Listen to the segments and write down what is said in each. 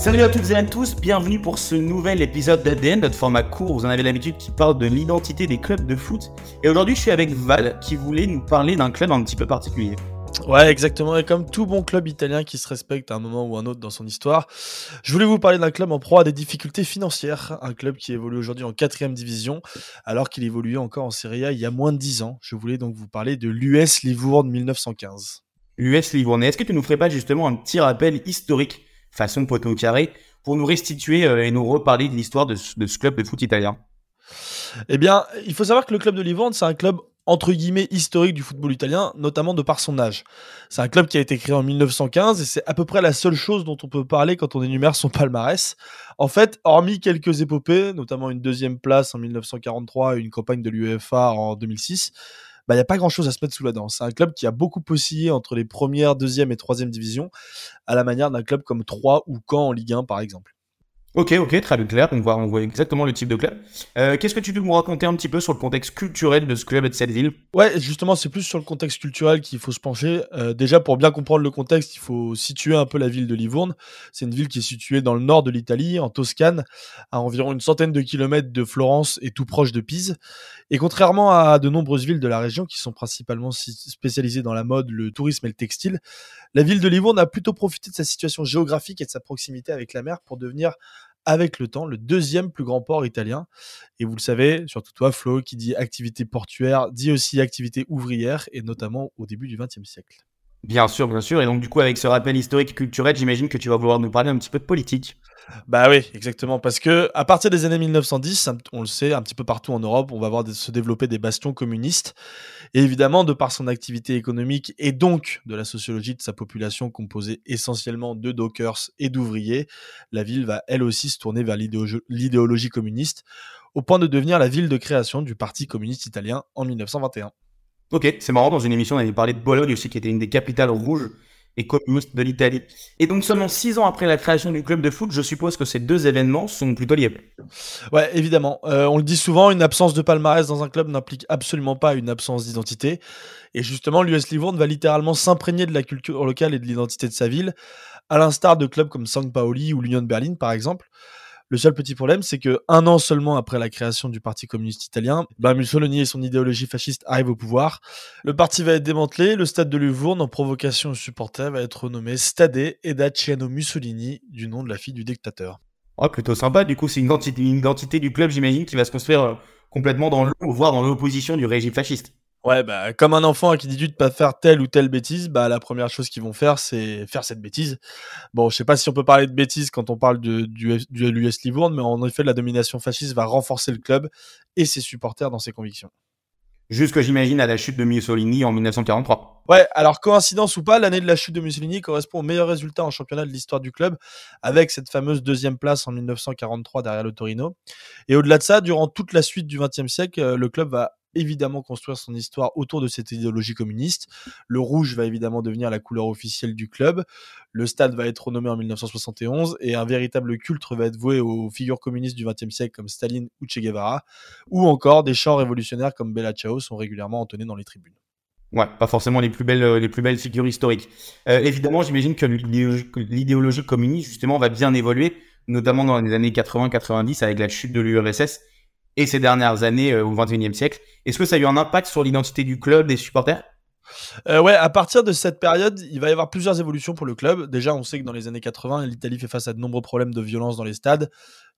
Salut à toutes et à tous, bienvenue pour ce nouvel épisode d'ADN, notre format court, vous en avez l'habitude, qui parle de l'identité des clubs de foot. Et aujourd'hui, je suis avec Val, qui voulait nous parler d'un club un petit peu particulier. Ouais, exactement. Et comme tout bon club italien qui se respecte à un moment ou un autre dans son histoire, je voulais vous parler d'un club en proie à des difficultés financières. Un club qui évolue aujourd'hui en quatrième division, alors qu'il évoluait encore en Serie A il y a moins de 10 ans. Je voulais donc vous parler de l'US Livourne 1915. L'US Livourne. Est-ce que tu nous ferais pas justement un petit rappel historique façon poteau carré, pour nous restituer euh, et nous reparler de l'histoire de, ce club de foot italien Eh bien, il faut savoir que le club de Livorno, c'est un club entre guillemets historique du football italien, notamment de par son âge. C'est un club qui a été créé en 1915 et c'est à peu près la seule chose dont on peut parler quand on énumère son palmarès. En fait, hormis quelques épopées, notamment une deuxième place en 1943 et une campagne de l'UEFA en 2006, il bah, n'y a pas grand chose à se mettre sous la dent. C'est un club qui a beaucoup oscillé entre les premières, deuxième et troisième divisions, à la manière d'un club comme Troyes ou Caen en Ligue 1 par exemple. Ok, ok, très clair. On voit, on voit exactement le type de club. Euh, qu'est-ce que tu peux nous raconter un petit peu sur le contexte culturel de ce club et de cette ville? Ouais, justement, c'est plus sur le contexte culturel qu'il faut se pencher. Euh, déjà, pour bien comprendre le contexte, il faut situer un peu la ville de Livourne. C'est une ville qui est située dans le nord de l'Italie, en Toscane, à environ une centaine de kilomètres de Florence et tout proche de Pise. Et contrairement à de nombreuses villes de la région qui sont principalement spécialisées dans la mode, le tourisme et le textile, la ville de Livourne a plutôt profité de sa situation géographique et de sa proximité avec la mer pour devenir avec le temps le deuxième plus grand port italien. Et vous le savez, surtout toi Flo, qui dit activité portuaire, dit aussi activité ouvrière, et notamment au début du XXe siècle. Bien sûr, bien sûr. Et donc, du coup, avec ce rappel historique et culturel, j'imagine que tu vas vouloir nous parler un petit peu de politique. Bah oui, exactement. Parce que à partir des années 1910, on le sait, un petit peu partout en Europe, on va voir se développer des bastions communistes. Et évidemment, de par son activité économique et donc de la sociologie de sa population composée essentiellement de dockers et d'ouvriers, la ville va elle aussi se tourner vers l'idéologie communiste, au point de devenir la ville de création du Parti communiste italien en 1921. Ok, c'est marrant, dans une émission, on avait parlé de Bologne aussi, qui était une des capitales rouges et communiste de l'Italie. Et donc seulement six ans après la création du club de foot, je suppose que ces deux événements sont plutôt liés. Ouais, évidemment. Euh, on le dit souvent, une absence de palmarès dans un club n'implique absolument pas une absence d'identité. Et justement, l'US Livourne va littéralement s'imprégner de la culture locale et de l'identité de sa ville, à l'instar de clubs comme San Paoli ou l'Union de Berlin, par exemple. Le seul petit problème, c'est que un an seulement après la création du Parti communiste italien, bah Mussolini et son idéologie fasciste arrivent au pouvoir. Le parti va être démantelé, le stade de Livourne, en provocation aux supporters, va être renommé Stade Edaciano Mussolini, du nom de la fille du dictateur. Oh, plutôt sympa, du coup, c'est une identité, une identité du club, j'imagine, qui va se construire euh, complètement dans le, voire dans l'opposition du régime fasciste. Ouais, bah, comme un enfant qui dit de pas faire telle ou telle bêtise, bah, la première chose qu'ils vont faire, c'est faire cette bêtise. Bon, je sais pas si on peut parler de bêtise quand on parle de, du, de l'US Livourne, mais en effet, la domination fasciste va renforcer le club et ses supporters dans ses convictions. Jusque, j'imagine, à la chute de Mussolini en 1943. Ouais, alors coïncidence ou pas, l'année de la chute de Mussolini correspond au meilleur résultat en championnat de l'histoire du club, avec cette fameuse deuxième place en 1943 derrière le Torino. Et au-delà de ça, durant toute la suite du XXe siècle, euh, le club va évidemment construire son histoire autour de cette idéologie communiste. Le rouge va évidemment devenir la couleur officielle du club. Le stade va être renommé en 1971 et un véritable culte va être voué aux figures communistes du XXe siècle comme Staline ou Che Guevara, ou encore des chants révolutionnaires comme Bella Ciao sont régulièrement entonnés dans les tribunes. Ouais, pas forcément les plus belles, euh, les plus belles figures historiques. Euh, évidemment, j'imagine que l'idéologie communiste justement va bien évoluer, notamment dans les années 80-90 avec la chute de l'URSS et ces dernières années euh, au XXIe siècle. Est-ce que ça a eu un impact sur l'identité du club, des supporters? Euh, ouais, à partir de cette période, il va y avoir plusieurs évolutions pour le club. Déjà, on sait que dans les années 80, l'Italie fait face à de nombreux problèmes de violence dans les stades.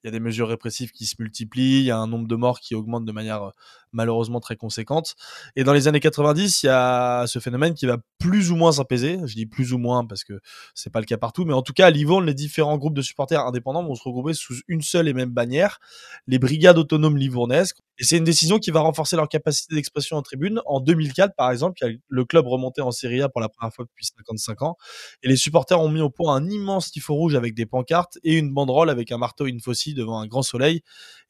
Il y a des mesures répressives qui se multiplient, il y a un nombre de morts qui augmente de manière euh, malheureusement très conséquente. Et dans les années 90, il y a ce phénomène qui va plus ou moins s'apaiser. Je dis plus ou moins parce que c'est pas le cas partout, mais en tout cas, à Livourne, les différents groupes de supporters indépendants vont se regrouper sous une seule et même bannière, les brigades autonomes livournaises. Et c'est une décision qui va renforcer leur capacité d'expression en tribune. En 2004, par exemple, le club remonté en Serie A pour la première fois depuis 55 ans, et les supporters ont mis au point un immense tifo rouge avec des pancartes et une banderole avec un marteau Devant un grand soleil.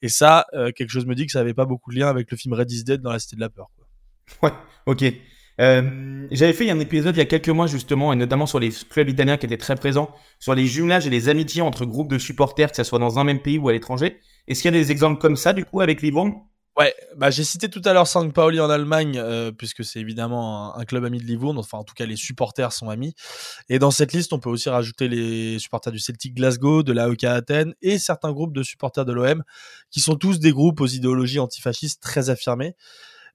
Et ça, euh, quelque chose me dit que ça avait pas beaucoup de lien avec le film Red is Dead dans la Cité de la Peur. Quoi. Ouais, ok. Euh, j'avais fait un épisode il y a quelques mois justement, et notamment sur les clubs italiens qui étaient très présents, sur les jumelages et les amitiés entre groupes de supporters, que ce soit dans un même pays ou à l'étranger. Est-ce qu'il y a des exemples comme ça du coup avec Livourne Ouais, bah j'ai cité tout à l'heure St. Pauli en Allemagne, euh, puisque c'est évidemment un, club ami de Livourne, enfin en tout cas les supporters sont amis. Et dans cette liste, on peut aussi rajouter les supporters du Celtic Glasgow, de l'AEK Athènes et certains groupes de supporters de l'OM, qui sont tous des groupes aux idéologies antifascistes très affirmées.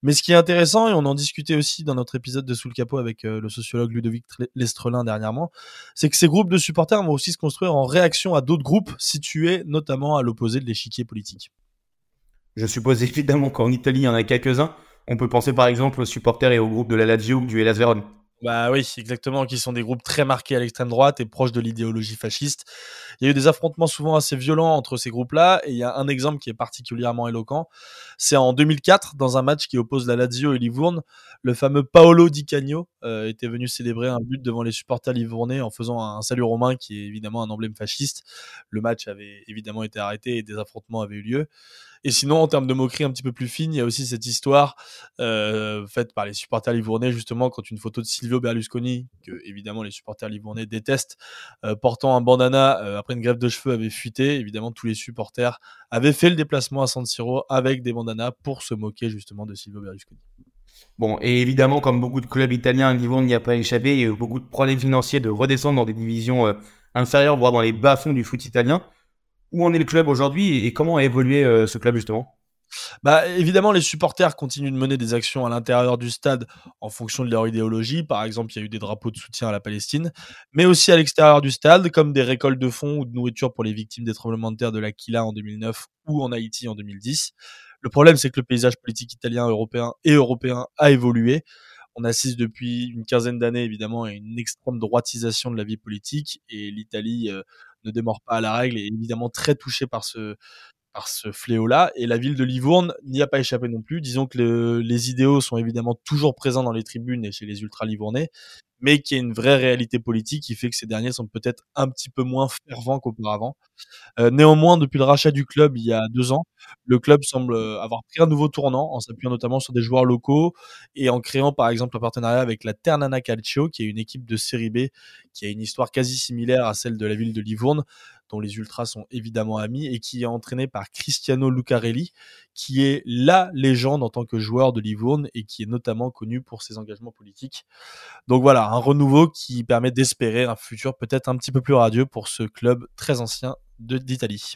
Mais ce qui est intéressant, et on en discutait aussi dans notre épisode de Sous le capot avec euh, le sociologue Ludovic Lestrelin dernièrement, c'est que ces groupes de supporters vont aussi se construire en réaction à d'autres groupes situés notamment à l'opposé de l'échiquier politique. Je suppose évidemment qu'en Italie, il y en a quelques-uns. On peut penser par exemple aux supporters et aux groupes de la Lazio ou du Hellas Vérone. Bah oui, exactement, qui sont des groupes très marqués à l'extrême droite et proches de l'idéologie fasciste. Il y a eu des affrontements souvent assez violents entre ces groupes-là, et il y a un exemple qui est particulièrement éloquent. C'est en 2004, dans un match qui oppose la Lazio et Livourne, le fameux Paolo Di Cagno euh, était venu célébrer un but devant les supporters livournais en faisant un salut romain qui est évidemment un emblème fasciste. Le match avait évidemment été arrêté et des affrontements avaient eu lieu. Et sinon, en termes de moquerie un petit peu plus fine, il y a aussi cette histoire euh, faite par les supporters livournais, justement, quand une photo de Silvio Berlusconi, que évidemment les supporters livournais détestent, euh, portant un bandana euh, après une grève de cheveux avait fuité. Évidemment, tous les supporters avaient fait le déplacement à San Siro avec des bandanas pour se moquer justement de Silvio Berlusconi. Bon, et évidemment, comme beaucoup de clubs italiens, Livourne n'y a pas échappé. Il y a eu beaucoup de problèmes financiers de redescendre dans des divisions inférieures, voire dans les bas-fonds du foot italien où en est le club aujourd'hui et comment a évolué euh, ce club justement? Bah, évidemment, les supporters continuent de mener des actions à l'intérieur du stade en fonction de leur idéologie. Par exemple, il y a eu des drapeaux de soutien à la Palestine, mais aussi à l'extérieur du stade, comme des récoltes de fonds ou de nourriture pour les victimes des tremblements de terre de l'Aquila en 2009 ou en Haïti en 2010. Le problème, c'est que le paysage politique italien, européen et européen a évolué. On assiste depuis une quinzaine d'années, évidemment, à une extrême droitisation de la vie politique et l'Italie euh, ne démord pas à la règle et évidemment très ce, par ce fléau-là. Et la ville de Livourne n'y a pas échappé non plus. Disons que les idéaux sont évidemment toujours présents dans les tribunes et chez les ultra-livournais, mais qu'il y a une vraie réalité politique qui fait que ces derniers sont peut-être un petit peu moins fervents qu'auparavant. Euh, néanmoins, depuis le rachat du club il y a deux ans, le club semble euh, avoir pris un nouveau tournant en s'appuyant notamment sur des joueurs locaux et en créant par exemple un partenariat avec la Ternana Calcio, qui est une équipe de série B qui a une histoire quasi similaire à celle de la ville de Livourne dont les ultras sont évidemment amis, et qui est entraîné par Cristiano Lucarelli, qui est la légende en tant que joueur de Livourne et qui est notamment connu pour ses engagements politiques. Donc voilà, un renouveau qui permet d'espérer un futur peut-être un petit peu plus radieux pour ce club très ancien d'Italie.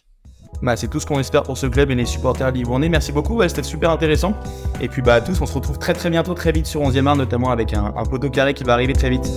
Bah, c'est tout ce qu'on espère pour ce club et les supporters livournais. Merci beaucoup, c'était super intéressant. Et puis bah à tous, on se retrouve très très bientôt, très vite sur 11e art, notamment avec un, un poteau carré qui va arriver très vite.